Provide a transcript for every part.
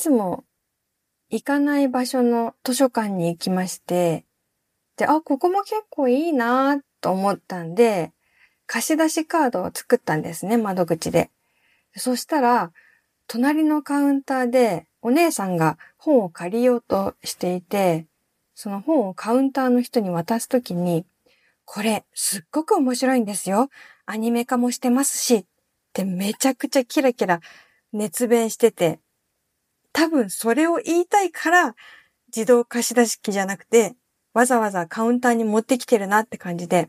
つも行かない場所の図書館に行きまして、で、あ、ここも結構いいなと思ったんで、貸し出しカードを作ったんですね、窓口で。そしたら、隣のカウンターでお姉さんが本を借りようとしていて、その本をカウンターの人に渡すときに、これすっごく面白いんですよ。アニメ化もしてますし、ってめちゃくちゃキラキラ熱弁してて、多分それを言いたいから自動貸し出し機じゃなくて、わざわざカウンターに持ってきてるなって感じで。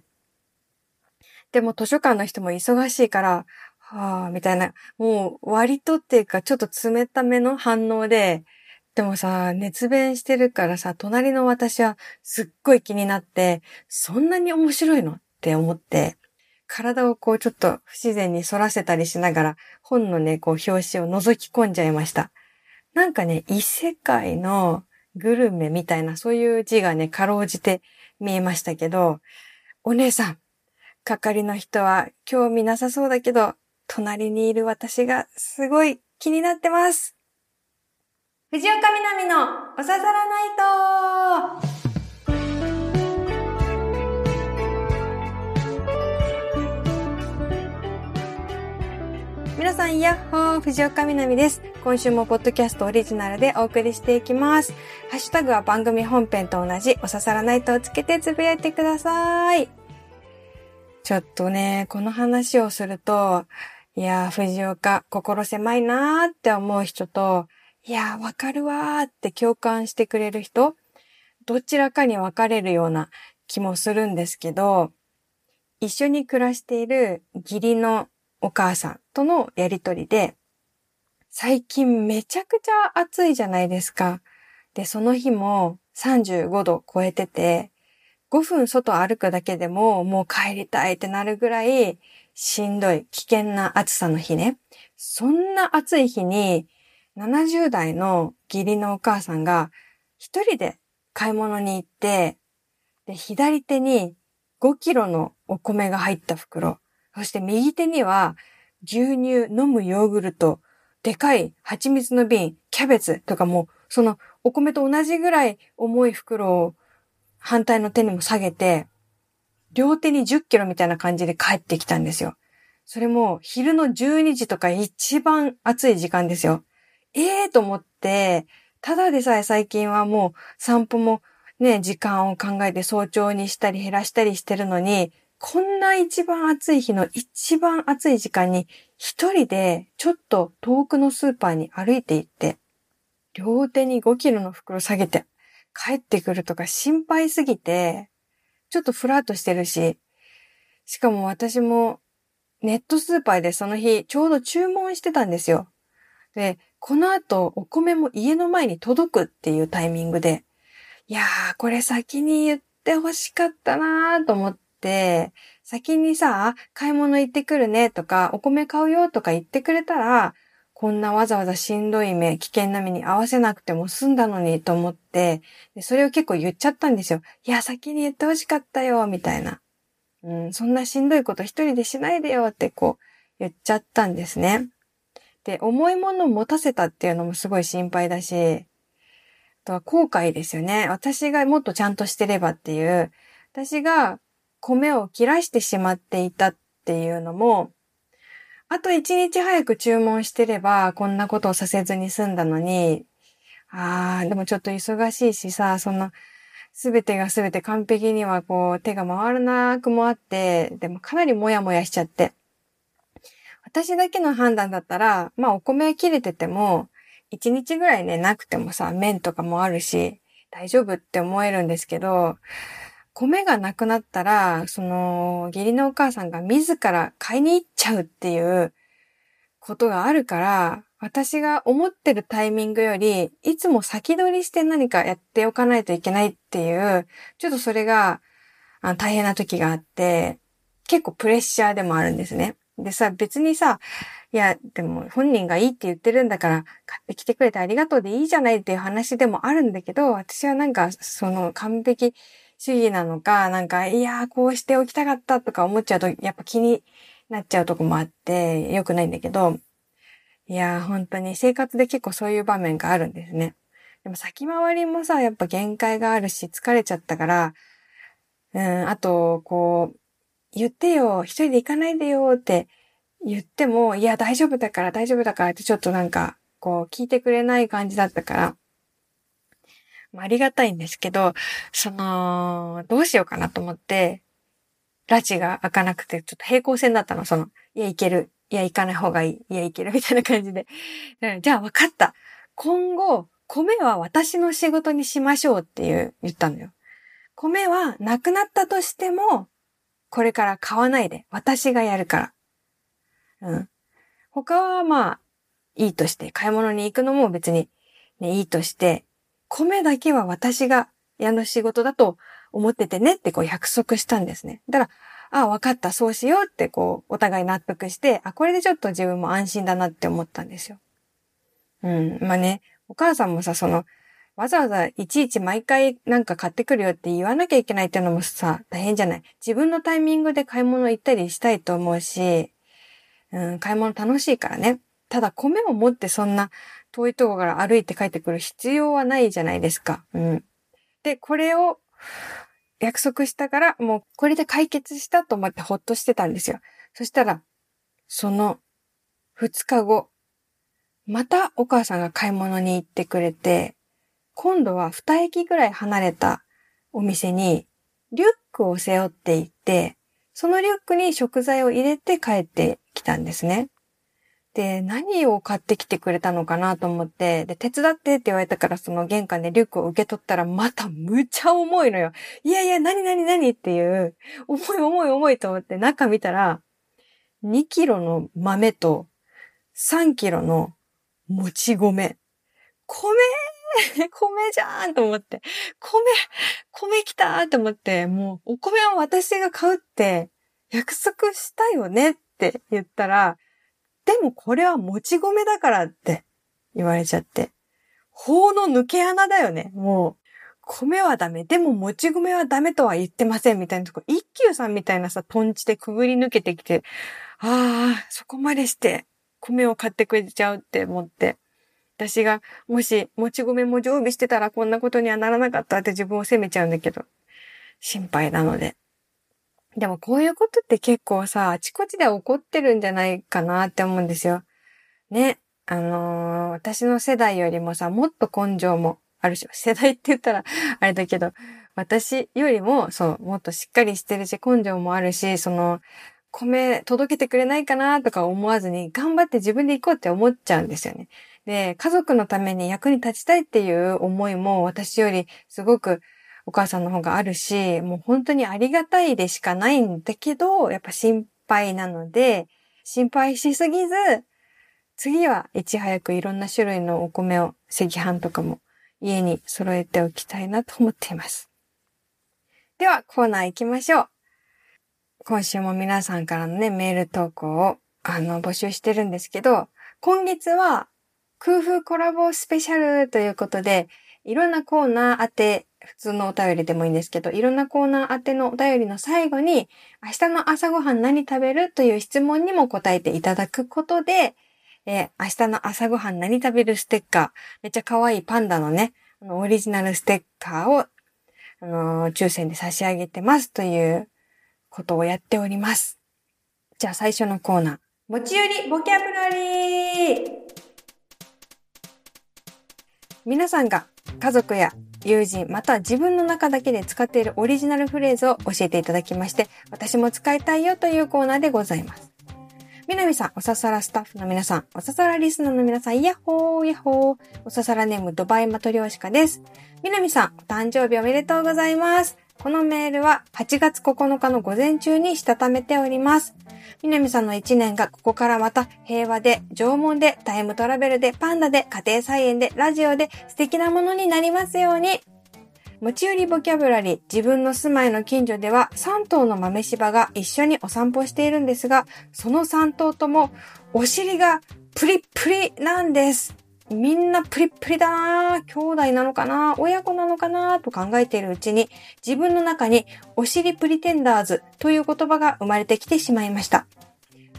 でも図書館の人も忙しいから、はあ、みたいな、もう割とっていうかちょっと冷ための反応で、でもさ、熱弁してるからさ、隣の私はすっごい気になって、そんなに面白いのって思って、体をこうちょっと不自然に反らせたりしながら、本のね、こう表紙を覗き込んじゃいました。なんかね、異世界のグルメみたいな、そういう字がね、かろうじて見えましたけど、お姉さん、係の人は興味なさそうだけど、隣にいる私がすごい気になってます。藤岡みなみのおささらナイトさん、やっほー、藤岡みなみです。今週もポッドキャストオリジナルでお送りしていきます。ハッシュタグは番組本編と同じ、おささらナイトをつけてつぶやいてください。ちょっとね、この話をすると、いやー、藤岡、心狭いなーって思う人と、いやー、わかるわーって共感してくれる人、どちらかに分かれるような気もするんですけど、一緒に暮らしている義理のお母さんとのやりとりで、最近めちゃくちゃ暑いじゃないですか。で、その日も35度超えてて、5分外歩くだけでももう帰りたいってなるぐらいしんどい危険な暑さの日ね。そんな暑い日に70代の義理のお母さんが一人で買い物に行って、で、左手に5キロのお米が入った袋、そして右手には牛乳、飲むヨーグルト、でかい蜂蜜の瓶、キャベツとかも、そのお米と同じぐらい重い袋を反対の手にも下げて、両手に10キロみたいな感じで帰ってきたんですよ。それも昼の12時とか一番暑い時間ですよ。ええー、と思って、ただでさえ最近はもう散歩もね、時間を考えて早朝にしたり減らしたりしてるのに、こんな一番暑い日の一番暑い時間に一人でちょっと遠くのスーパーに歩いて行って、両手に5キロの袋下げて帰ってくるとか心配すぎて、ちょっとフラートしてるし、しかも私もネットスーパーでその日ちょうど注文してたんですよ。で、この後お米も家の前に届くっていうタイミングで、いやー、これ先に言って欲しかったなーと思って、、先にさ、買い物行ってくるねとか、お米買うよとか言ってくれたら、こんなわざわざしんどい目、危険な目に合わせなくても済んだのにと思って、でそれを結構言っちゃったんですよ。いや、先に言ってほしかったよ、みたいな。うん、そんなしんどいこと一人でしないでよってこう言っちゃったんですね。で、重いものを持たせたっていうのもすごい心配だし、あとは後悔ですよね。私がもっとちゃんとしてればっていう、私が米を切らしてしまっていたっていうのも、あと一日早く注文してれば、こんなことをさせずに済んだのに、ああ、でもちょっと忙しいしさ、そんな、すべてがすべて完璧にはこう手が回らなくもあって、でもかなりもやもやしちゃって。私だけの判断だったら、まあお米切れてても、一日ぐらいね、なくてもさ、麺とかもあるし、大丈夫って思えるんですけど、米がなくなったら、その、義理のお母さんが自ら買いに行っちゃうっていうことがあるから、私が思ってるタイミングより、いつも先取りして何かやっておかないといけないっていう、ちょっとそれが大変な時があって、結構プレッシャーでもあるんですね。でさ、別にさ、いや、でも本人がいいって言ってるんだから、買ってきてくれてありがとうでいいじゃないっていう話でもあるんだけど、私はなんか、その完璧主義なのか、なんか、いやー、こうしておきたかったとか思っちゃうと、やっぱ気になっちゃうとこもあって、良くないんだけど、いやー、本当に生活で結構そういう場面があるんですね。でも先回りもさ、やっぱ限界があるし、疲れちゃったから、うん、あと、こう、言ってよ、一人で行かないでよって言っても、いや、大丈夫だから、大丈夫だからってちょっとなんか、こう、聞いてくれない感じだったから、まあ、ありがたいんですけど、その、どうしようかなと思って、拉致が開かなくて、ちょっと平行線だったの、その、いや、行ける。いや、行かない方がいい。いや、行ける。みたいな感じで。うんじゃあ、分かった。今後、米は私の仕事にしましょうっていう、言ったのよ。米はなくなったとしても、これから買わないで。私がやるから。うん。他はまあ、いいとして、買い物に行くのも別に、ね、いいとして、米だけは私がやる仕事だと思っててねってこう約束したんですね。だから、ああ、わかった、そうしようってこう、お互い納得して、あ、これでちょっと自分も安心だなって思ったんですよ。うん。まあね、お母さんもさ、その、わざわざいちいち毎回なんか買ってくるよって言わなきゃいけないっていうのもさ、大変じゃない？自分のタイミングで買い物行ったりしたいと思うし、うん、買い物楽しいからね。ただ米を持ってそんな遠いとこから歩いて帰ってくる必要はないじゃないですか。うん。で、これを約束したから、もうこれで解決したと思ってほっとしてたんですよ。そしたら、その2日後、またお母さんが買い物に行ってくれて、今度は2駅ぐらい離れたお店にリュックを背負って行って、そのリュックに食材を入れて帰ってきたんですね。で、何を買ってきてくれたのかなと思って、で、手伝ってって言われたからその玄関でリュックを受け取ったらまたむちゃ重いのよ。いやいや、何何何っていう、重い重い重いと思って中見たら、2キロの豆と3キロのもち米。米？米じゃーんと思って。米、米来たーと思って、もうお米は私が買うって約束したよねって言ったら、でもこれはもち米だからって言われちゃって。法の抜け穴だよね。もう、米はダメ。でももち米はダメとは言ってませんみたいなとこ、一休さんみたいなさ、トンチでくぐり抜けてきて、ああ、そこまでして米を買ってくれちゃうって思って。私がもし、もち米も常備してたらこんなことにはならなかったって自分を責めちゃうんだけど、心配なので。でもこういうことって結構さ、あちこちで起こってるんじゃないかなって思うんですよ。ね。あのー、私の世代よりもさ、もっと根性もあるし、世代って言ったらあれだけど、私よりも、そう、もっとしっかりしてるし、根性もあるし、その、米届けてくれないかなとか思わずに、頑張って自分で行こうって思っちゃうんですよね。で、家族のために役に立ちたいっていう思いも私よりすごくお母さんの方があるし、もう本当にありがたいでしかないんだけど、やっぱ心配なので、心配しすぎず、次はいち早くいろんな種類のお米を、赤飯とかも家に揃えておきたいなと思っています。では、コーナー行きましょう。今週も皆さんからのね、メール投稿を、あの、募集してるんですけど、今月は空風コラボスペシャルということで、いろんなコーナー当て、普通のお便りでもいいんですけど、いろんなコーナー当てのお便りの最後に、明日の朝ごはん何食べるという質問にも答えていただくことで、えー、明日の朝ごはん何食べるステッカー、めっちゃ可愛いパンダのね、あのオリジナルステッカーを、あのー、抽選で差し上げてますということをやっております。じゃあ最初のコーナー。持ち寄りボキャブラリー皆さんが家族や友人、または自分の中だけで使っているオリジナルフレーズを教えていただきまして、私も使いたいよというコーナーでございます。みなみさん、おささらスタッフの皆さん、おささらリスナーの皆さん、イヤホー、ヤホー、おささらネームドバイマトリョーシカです。みなみさん、お誕生日おめでとうございます。このメールは8月9日の午前中にしたためております。南さんの一年がここからまた平和で、縄文で、タイムトラベルで、パンダで、家庭菜園で、ラジオで素敵なものになりますように。持ち寄りボキャブラリー、自分の住まいの近所では3頭の豆柴が一緒にお散歩しているんですが、その3頭ともお尻がプリップリなんです。みんなプリップリだな兄弟なのかな親子なのかなと考えているうちに、自分の中にお尻プリテンダーズという言葉が生まれてきてしまいました。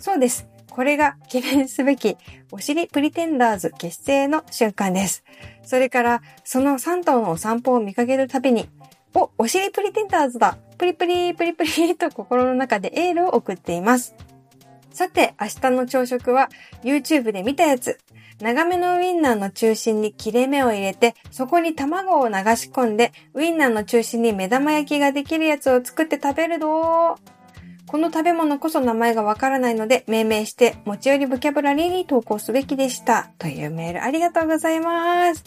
そうです。これが記念すべきお尻プリテンダーズ結成の瞬間です。それから、その3頭のお散歩を見かけるたびに、お、お尻プリテンダーズだプリプリプリプリ と心の中でエールを送っています。さて、明日の朝食は YouTube で見たやつ。長めのウインナーの中心に切れ目を入れて、そこに卵を流し込んで、ウインナーの中心に目玉焼きができるやつを作って食べるぞこの食べ物こそ名前がわからないので、命名して、持ち寄りボキャブラリーに投稿すべきでした。というメールありがとうございます。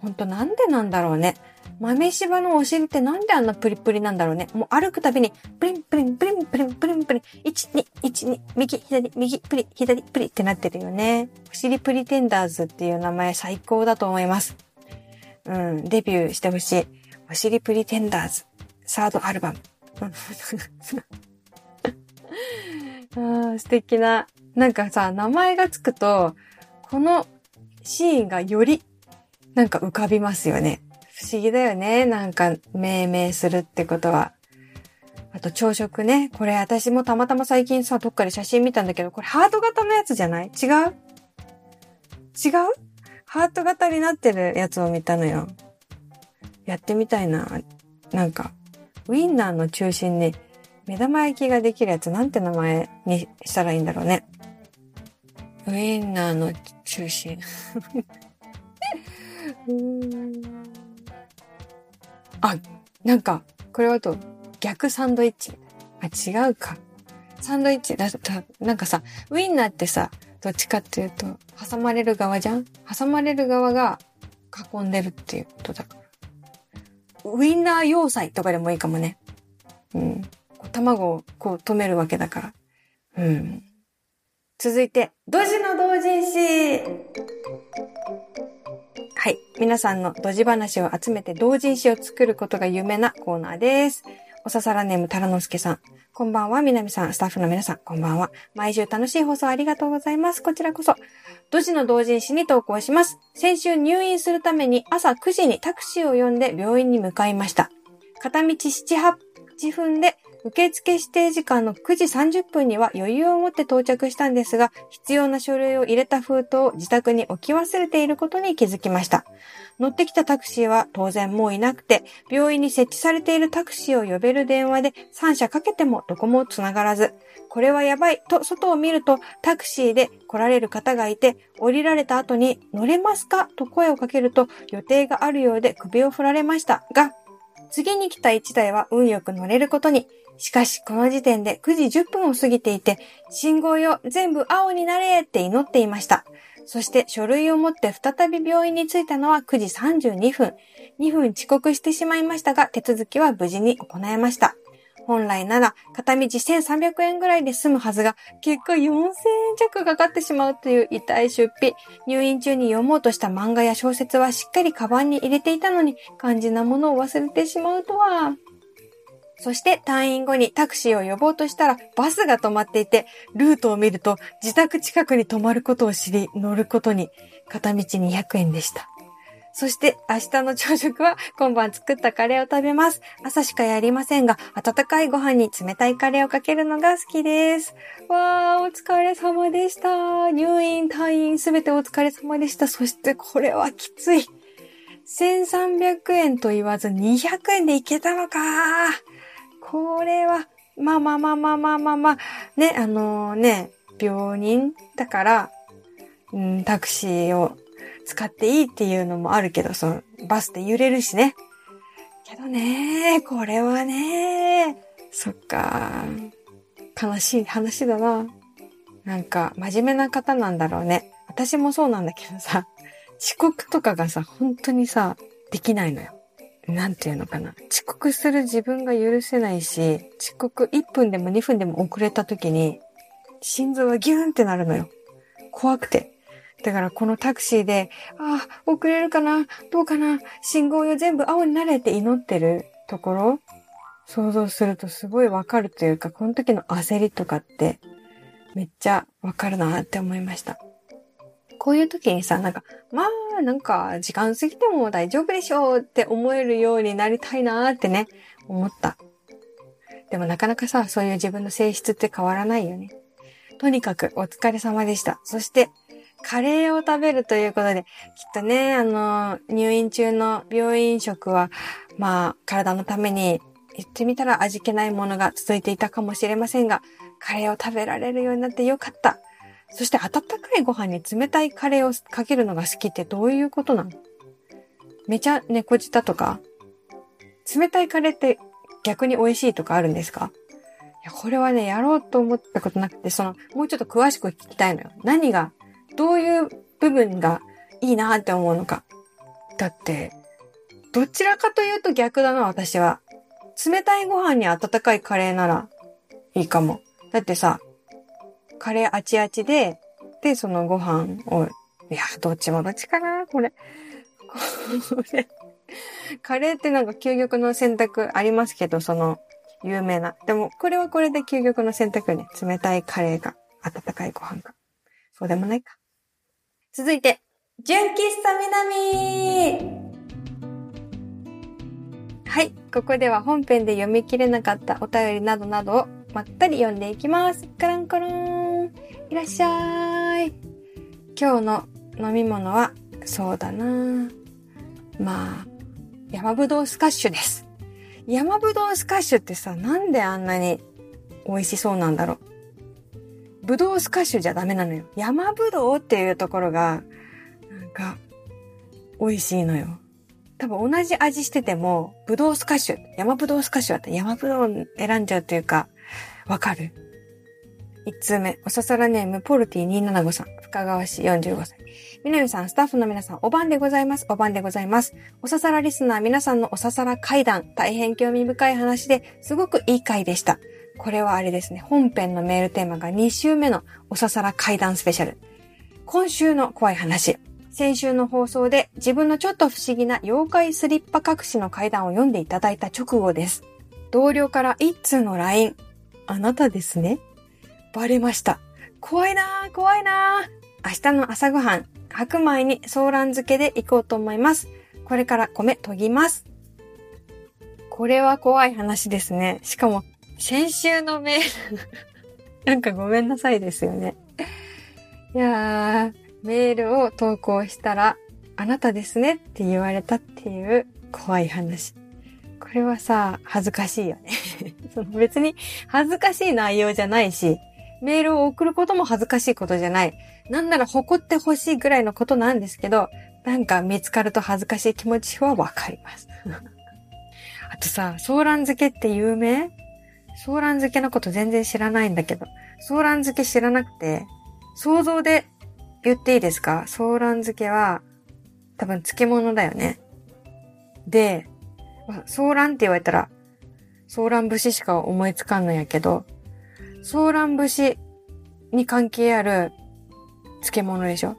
ほんとなんでなんだろうね。豆柴のお尻ってなんであんなプリプリなんだろうね。もう歩くたびに、プリンプリンプリンプリンプリンプリン、1、2、1、2、右、左、右、プリ、左、プリってなってるよね。お尻プリテンダーズっていう名前最高だと思います。うん、デビューしてほしい。お尻プリテンダーズ、サードアルバム。あ素敵な。なんかさ、名前がつくと、このシーンがより、なんか浮かびますよね。不思議だよね。なんか、命名するってことは。あと朝食ね。これ私もたまたま最近さ、どっかで写真見たんだけど、これハート型のやつじゃない？違う？違う？ハート型になってるやつを見たのよ。やってみたいな。なんか、ウィンナーの中心に目玉焼きができるやつなんて名前にしたらいいんだろうね。ウィンナーの中心。うーんあ、なんか、これはと逆サンドイッチ。あ、違うか。サンドイッチだったなんかさ、ウインナーってさ、どっちかっていうと、挟まれる側じゃん？挟まれる側が囲んでるっていうことだから。ウインナー要塞とかでもいいかもね。うん。卵をこう止めるわけだから。うん。続いて、ドジの同人誌。皆さんのドジ話を集めて同人誌を作ることが有名なコーナーです。おささらネームタラノスケさん。こんばんは、みなみさん、スタッフの皆さん、こんばんは。毎週楽しい放送ありがとうございます。こちらこそ。ドジの同人誌に投稿します。先週入院するために朝9時にタクシーを呼んで病院に向かいました。片道7、8分で受付指定時間の9時30分には余裕を持って到着したんですが、必要な書類を入れた封筒を自宅に置き忘れていることに気づきました。乗ってきたタクシーは当然もういなくて、病院に設置されているタクシーを呼べる電話で3社かけてもどこも繋がらず、これはやばいと外を見るとタクシーで来られる方がいて、降りられた後に乗れますか？と声をかけると予定があるようで首を振られましたが、次に来た1台は運よく乗れることに、しかし、この時点で9時10分を過ぎていて、信号よ、全部青になれって祈っていました。そして書類を持って再び病院に着いたのは9時32分。2分遅刻してしまいましたが、手続きは無事に行えました。本来なら片道1300円ぐらいで済むはずが、結果4000円弱かかってしまうという痛い出費。入院中に読もうとした漫画や小説はしっかりカバンに入れていたのに、肝心なものを忘れてしまうとは。そして退院後にタクシーを呼ぼうとしたらバスが止まっていて、ルートを見ると自宅近くに止まることを知り乗ることに片道200円でした。そして明日の朝食は今晩作ったカレーを食べます。朝しかやりませんが、温かいご飯に冷たいカレーをかけるのが好きです。わー、お疲れ様でした。入院、退院すべてお疲れ様でした。そしてこれはきつい。1300円と言わず200円でいけたのかーこれは、まあまあまあまあまあまあまあ、ね、あのー、ね、病人だから、うん、タクシーを使っていいっていうのもあるけど、その、バスで揺れるしね。けどね、これはね、そっか、悲しい話だな。なんか、真面目な方なんだろうね。私もそうなんだけどさ、遅刻とかがさ、本当にさ、できないのよ。なんていうのかな。遅刻する自分が許せないし、遅刻1分でも2分でも遅れた時に、心臓がギューンってなるのよ。怖くて。だからこのタクシーで、ああ、遅れるかなどうかな信号よ全部青になれって祈ってるところ想像するとすごいわかるというか、この時の焦りとかってめっちゃわかるなって思いました。こういう時にさ、なんか、まあ、なんか、時間過ぎても大丈夫でしょうって思えるようになりたいなーってね、思った。でもなかなかさ、そういう自分の性質って変わらないよね。とにかくお疲れ様でした。そして、カレーを食べるということで、きっとね、あの、入院中の病院食は、まあ、体のために言ってみたら味気ないものが続いていたかもしれませんが、カレーを食べられるようになってよかった。そして温かいご飯に冷たいカレーをかけるのが好きってどういうことなの？めちゃ猫舌とか？冷たいカレーって逆に美味しいとかあるんですか？いや、これはね、やろうと思ったことなくて、その、もうちょっと詳しく聞きたいのよ。何が、どういう部分がいいなって思うのか。だって、どちらかというと逆だな、私は。冷たいご飯に温かいカレーならいいかも。だってさ、カレーあちあちで、で、そのご飯を、いや、どっちもどっちかな、これ。カレーってなんか究極の選択ありますけど、その、有名な。でも、これはこれで究極の選択ね。冷たいカレーか、温かいご飯か。そうでもないか。続いて、純喫茶南はい。ここでは本編で読み切れなかったお便りなどなどをまったり読んでいきます。カランコロン。いらっしゃい。今日の飲み物は、そうだなまあ、山ぶどうスカッシュです。山ぶどうスカッシュってさ、なんであんなに美味しそうなんだろう。ぶどうスカッシュじゃダメなのよ。山ぶどうっていうところが、なんか、美味しいのよ。多分同じ味してても、ぶどうスカッシュ、山ぶどうスカッシュだったら山ぶどう選んじゃうというか、わかる？一通目、おささらネーム、ポルティ275さん、深川市45歳。みなみさん、スタッフの皆さん、お晩でございます。お晩でございます。おささらリスナー皆さんのおささら会談、大変興味深い話で、すごくいい回でした。これはあれですね、本編のメールテーマが2週目のおささら会談スペシャル。今週の怖い話。先週の放送で自分のちょっと不思議な妖怪スリッパ隠しの階段を読んでいただいた直後です。同僚から一通の LINE。あなたですねバレました。怖いなー、怖いなー。明日の朝ごはん、白米にソーラン漬けで行こうと思います。これから米研ぎます。これは怖い話ですね。しかも、先週のメール なんかごめんなさいですよね。いやー、メールを投稿したら、あなたですねって言われたっていう怖い話。これはさ、恥ずかしいよね その別に恥ずかしい内容じゃないし、メールを送ることも恥ずかしいことじゃない。なんなら誇ってほしいぐらいのことなんですけど、なんか見つかると恥ずかしい気持ちはわかります。あとさ、ソーラン漬けって有名？ソーラン漬けのこと全然知らないんだけど、ソーラン漬け知らなくて、想像で言っていいですか？ソーラン漬けは、多分漬物だよね。で、ソーランって言われたら、ソーラン節しか思いつかんのやけど、ソーラン節に関係ある漬物でしょ？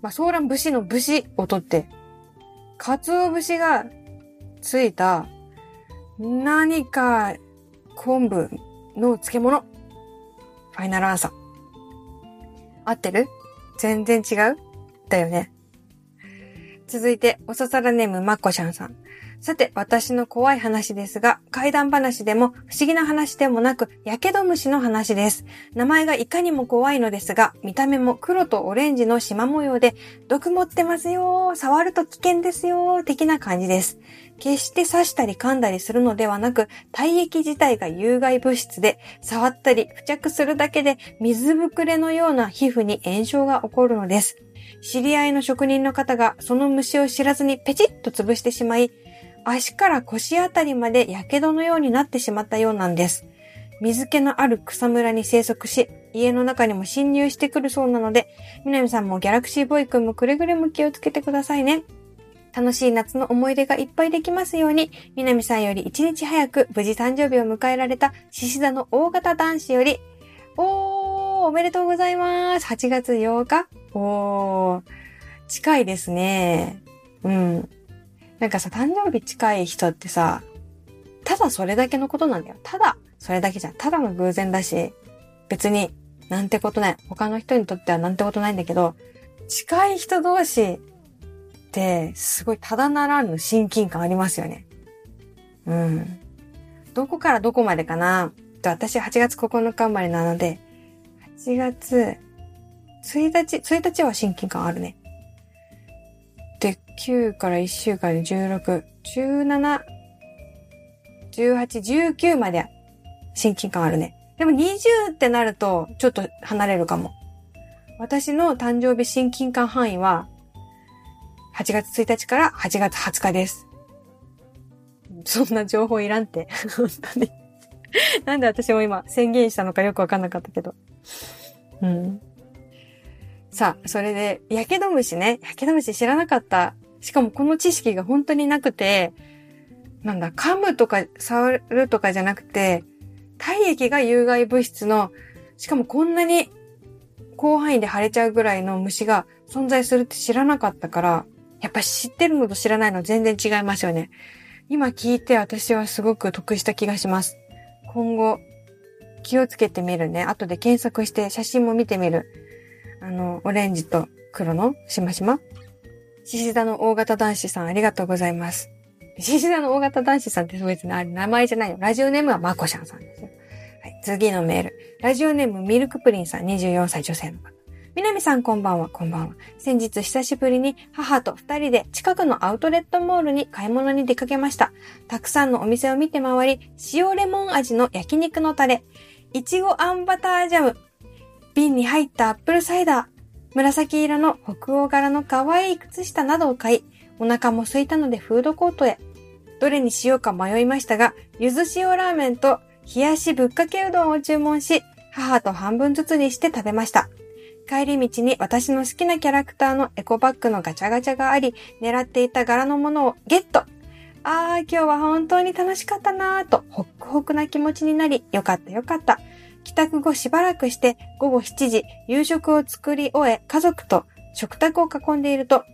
まあ、ソーラン節の節を取って、鰹節がついた何か昆布の漬物。ファイナルアンサー。合ってる？全然違う？だよね。続いて、おささらネームまっこしゃんさん。さて、私の怖い話ですが、怪談話でも不思議な話でもなく、やけど虫の話です。名前がいかにも怖いのですが、見た目も黒とオレンジの縞模様で、毒持ってますよ触ると危険ですよ的な感じです。決して刺したり噛んだりするのではなく、体液自体が有害物質で、触ったり付着するだけで水ぶくれのような皮膚に炎症が起こるのです。知り合いの職人の方がその虫を知らずにペチッと潰してしまい、足から腰あたりまで火傷のようになってしまったようなんです。水気のある草むらに生息し、家の中にも侵入してくるそうなので、南さんもギャラクシーボーイくんもくれぐれも気をつけてくださいね。楽しい夏の思い出がいっぱいできますように、南さんより一日早く無事誕生日を迎えられた獅子座の大型男子より、おー、おめでとうございます。8月8日？おー、近いですね。うん。なんかさ、誕生日近い人ってさ、ただそれだけのことなんだよ。ただ、それだけじゃん。ただの偶然だし、別になんてことない。他の人にとってはなんてことないんだけど、近い人同士って、すごいただならぬ親近感ありますよね。うん。どこからどこまでかな？私8月9日生まれなので、7月、1日、1日は親近感あるね。9から1週間で16、17、18、19まで親近感あるね。でも20ってなると、ちょっと離れるかも。私の誕生日親近感範囲は、8月1日から8月20日です。そんな情報いらんって。なんで私も今宣言したのかよくわかんなかったけど。うん。さあ、それで、やけど虫ね。やけど虫知らなかった。しかもこの知識が本当になくて、なんだ、噛むとか触るとかじゃなくて、体液が有害物質の、しかもこんなに広範囲で腫れちゃうぐらいの虫が存在するって知らなかったから、やっぱ知ってるのと知らないの全然違いますよね。今聞いて私はすごく得した気がします。今後、気をつけてみるね。後で検索して写真も見てみる。あの、オレンジと黒のしましま。獅子座の大型男子さんありがとうございます。獅子座の大型男子さんって別にあれ名前じゃないよ。ラジオネームはマコシャンさんですよ。はい、次のメール。ラジオネームミルクプリンさん24歳女性の方。南さんこんばんは、こんばんは。先日久しぶりに母と二人で近くのアウトレットモールに買い物に出かけました。たくさんのお店を見て回り、塩レモン味の焼肉のタレ、いちごあんバタージャム、瓶に入ったアップルサイダー、紫色の北欧柄の可愛い靴下などを買い、お腹も空いたのでフードコートへ。どれにしようか迷いましたが、ゆず塩ラーメンと冷やしぶっかけうどんを注文し、母と半分ずつにして食べました。帰り道に私の好きなキャラクターのエコバッグのガチャガチャがあり、狙っていた柄のものをゲットあー、今日は本当に楽しかったなーと、ホックホクな気持ちになり、よかったよかった。帰宅後しばらくして午後7時、夕食を作り終え、家族と食卓を囲んでいると、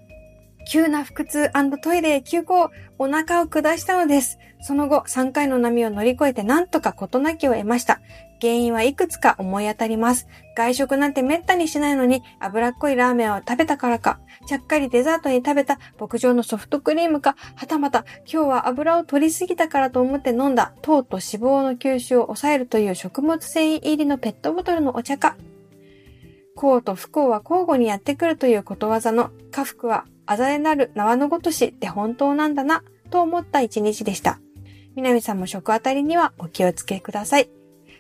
急な腹痛トイレへ急行、お腹を下したのです。その後、3回の波を乗り越えてなんとか事なきを得ました。原因はいくつか思い当たります。外食なんて滅多にしないのに、脂っこいラーメンを食べたからか、ちゃっかりデザートに食べた牧場のソフトクリームか、はたまた今日は油を取りすぎたからと思って飲んだ糖と脂肪の吸収を抑えるという食物繊維入りのペットボトルのお茶か。幸と不幸は交互にやってくるということわざの家福はあざれなる縄のごとしって本当なんだな、と思った一日でした。南さんも食あたりにはお気をつけください。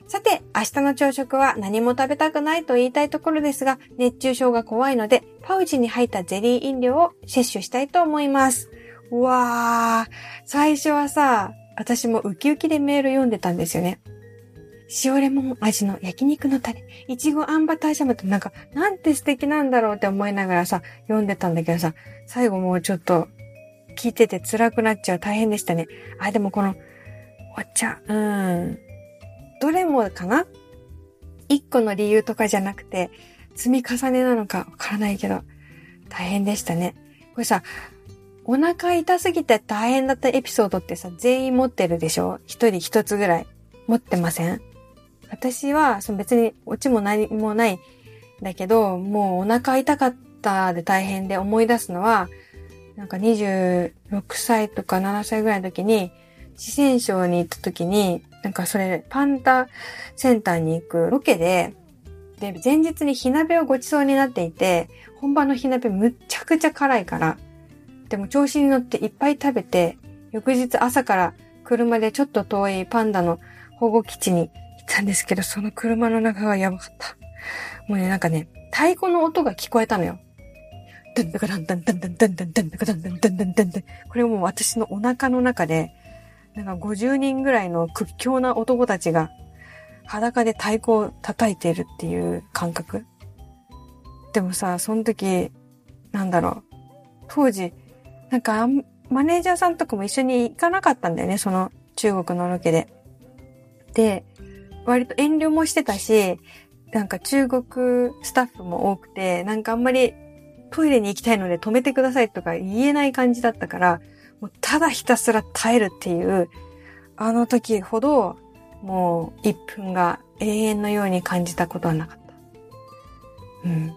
さて、明日の朝食は何も食べたくないと言いたいところですが、熱中症が怖いので、パウチに入ったゼリー飲料を摂取したいと思います。うわー、最初はさ、私もウキウキでメール読んでたんですよね。塩レモン味の焼肉のタレ、いちごあんバタージャムってなんか、なんて素敵なんだろうって思いながらさ、読んでたんだけどさ、最後もうちょっと、聞いてて辛くなっちゃう大変でしたね。あ、でもこの、お茶、うん。どれもかな？一個の理由とかじゃなくて、積み重ねなのかわからないけど、大変でしたね。これさ、お腹痛すぎて大変だったエピソードってさ、全員持ってるでしょ？一人一つぐらい。持ってません？私は、その別にオチも何もないんだけど、もうお腹痛かったで大変で思い出すのは、なんか26歳とか7歳ぐらいの時に、四川省に行った時に、なんかそれ、パンダセンターに行くロケで、で、前日に火鍋をごちそうになっていて、本場の火鍋むっちゃくちゃ辛いから、でも調子に乗っていっぱい食べて、翌日朝から車でちょっと遠いパンダの保護基地に行ったんですけど、その車の中がやばかった。もうね、なんかね、太鼓の音が聞こえたのよ。ドンドカダンダンダンダンダンダンダンダンダンダンダンダンダンこれもう私のお腹の中で、なんか50人ぐらいの屈強な男たちが裸で太鼓を叩いているっていう感覚。でもさ、その時、なんだろう。当時、なんかマネージャーさんとかも一緒に行かなかったんだよね、その中国のロケで。で、割と遠慮もしてたし、なんか中国スタッフも多くて、なんかあんまりトイレに行きたいので止めてくださいとか言えない感じだったから、もうただひたすら耐えるっていう、あの時ほど、もう1分が永遠のように感じたことはなかった。うん。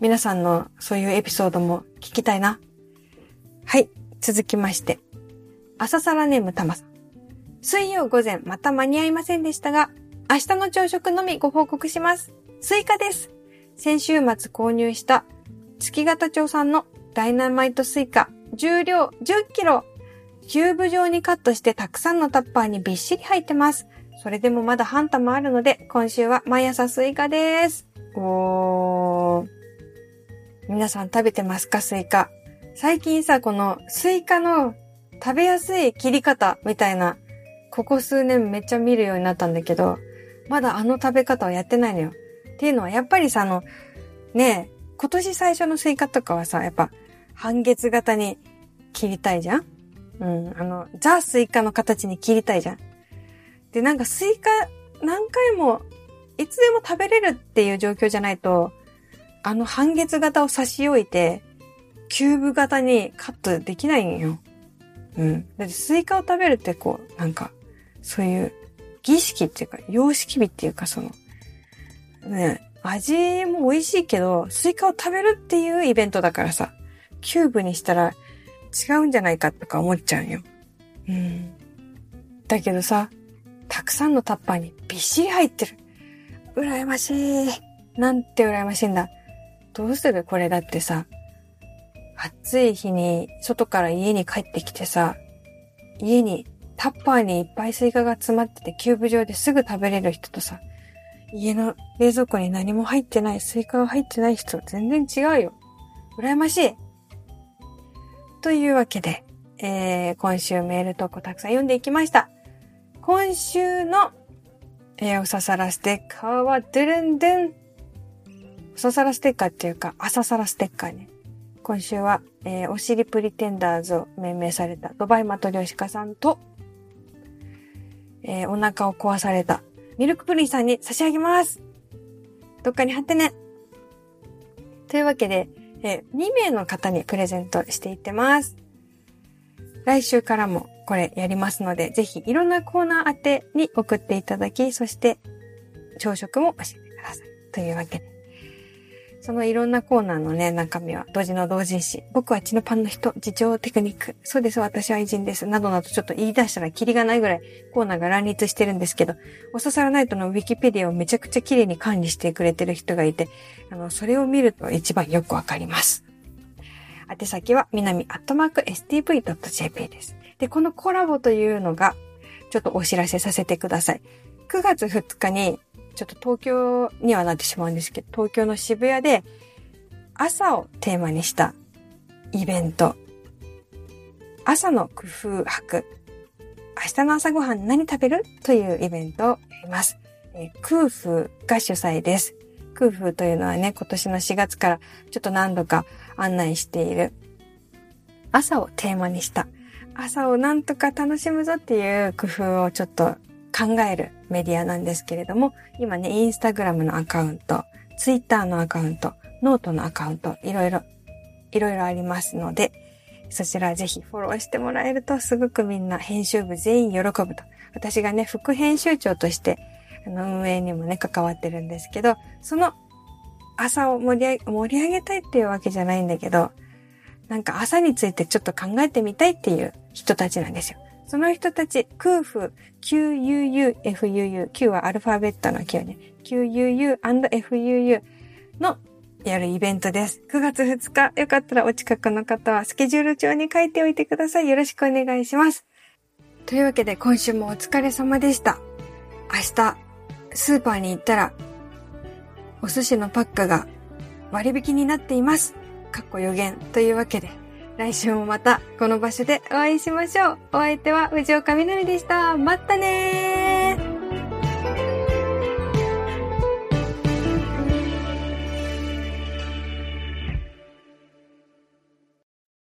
皆さんのそういうエピソードも聞きたいな。はい。続きまして。朝サラネームたまさん。水曜午前また間に合いませんでしたが、明日の朝食のみご報告します。スイカです。先週末購入した月形町産のダイナマイトスイカ、重量10キロ。キューブ状にカットしてたくさんのタッパーにびっしり入ってます。それでもまだ半玉あるので、今週は毎朝スイカです。おー。皆さん食べてますかスイカ？最近さ、このスイカの食べやすい切り方みたいな、ここ数年めっちゃ見るようになったんだけど、まだあの食べ方をやってないのよ。っていうのは、やっぱりさ、あの、ねえ、今年最初のスイカとかはさ、やっぱ半月型に切りたいじゃん？うん、あの、ザ・スイカの形に切りたいじゃん。で、なんかスイカ何回も、いつでも食べれるっていう状況じゃないと、あの半月型を差し置いて、キューブ型にカットできないんよ。うん。だってスイカを食べるってこう、なんか、そういう儀式っていうか、様式美っていうか、その、ね、味も美味しいけど、スイカを食べるっていうイベントだからさ、キューブにしたら違うんじゃないかとか思っちゃうよ。うん。だけどさ、たくさんのタッパーにびっしり入ってる。羨ましい。なんて羨ましいんだ。どうするこれだってさ、暑い日に外から家に帰ってきてさ、家にタッパーにいっぱいスイカが詰まっててキューブ状ですぐ食べれる人とさ、家の冷蔵庫に何も入ってない、スイカが入ってない人全然違うよ。羨ましい。というわけで、えー、今週メール投稿たくさん読んでいきました。今週の、えー、おささらステッカーは、ドゥルンドゥン。おささらステッカーっていうか、朝さらステッカーね。今週は、えー、おしりプリテンダーズを命名されたドバイマトリョシカさんと、えー、お腹を壊されたミルクプリンさんに差し上げます。どっかに貼ってね。というわけで、え、2名の方にプレゼントしていってます。来週からもこれやりますので、ぜひいろんなコーナー宛てに送っていただき、そして朝食も教えてください。というわけで。そのいろんなコーナーのね、中身は、同時の同人誌。僕は血のパンの人、自重テクニック。そうです、私は偉人です。などなどちょっと言い出したらキリがないぐらいコーナーが乱立してるんですけど、おささらナイトのウィキペディアをめちゃくちゃ綺麗に管理してくれてる人がいて、あの、それを見ると一番よくわかります。宛先は、みなみアットマーク stv.jp です。で、このコラボというのが、ちょっとお知らせさせてください。9月2日にちょっと東京にはなってしまうんですけど、東京の渋谷で朝をテーマにしたイベント、朝の工夫博、明日の朝ごはん何食べる？というイベントをやります。えー、空風が主催です。空風というのはね、今年の4月からちょっと何度か案内している。朝をテーマにした。朝をなんとか楽しむぞっていう工夫をちょっと考えるメディアなんですけれども、今ね、インスタグラムのアカウント、ツイッターのアカウント、ノートのアカウント、いろいろ、いろいろありますので、そちらぜひフォローしてもらえるとすごくみんな編集部全員喜ぶと。私がね、副編集長として、あの、運営にもね、関わってるんですけど、その朝を盛り上げ、盛り上げたいっていうわけじゃないんだけど、なんか朝についてちょっと考えてみたいっていう人たちなんですよ。その人たち、空腹、QUU、FUU、Q はアルファベットの Q ね。QUU& FUU のやるイベントです。9月2日、よかったらお近くの方はスケジュール帳に書いておいてください。よろしくお願いします。というわけで今週もお疲れ様でした。明日、スーパーに行ったら、お寿司のパックが割引になっています。かっこ予言というわけで、来週もまたこの場所でお会いしましょう。お相手は藤岡みなみでした。またねー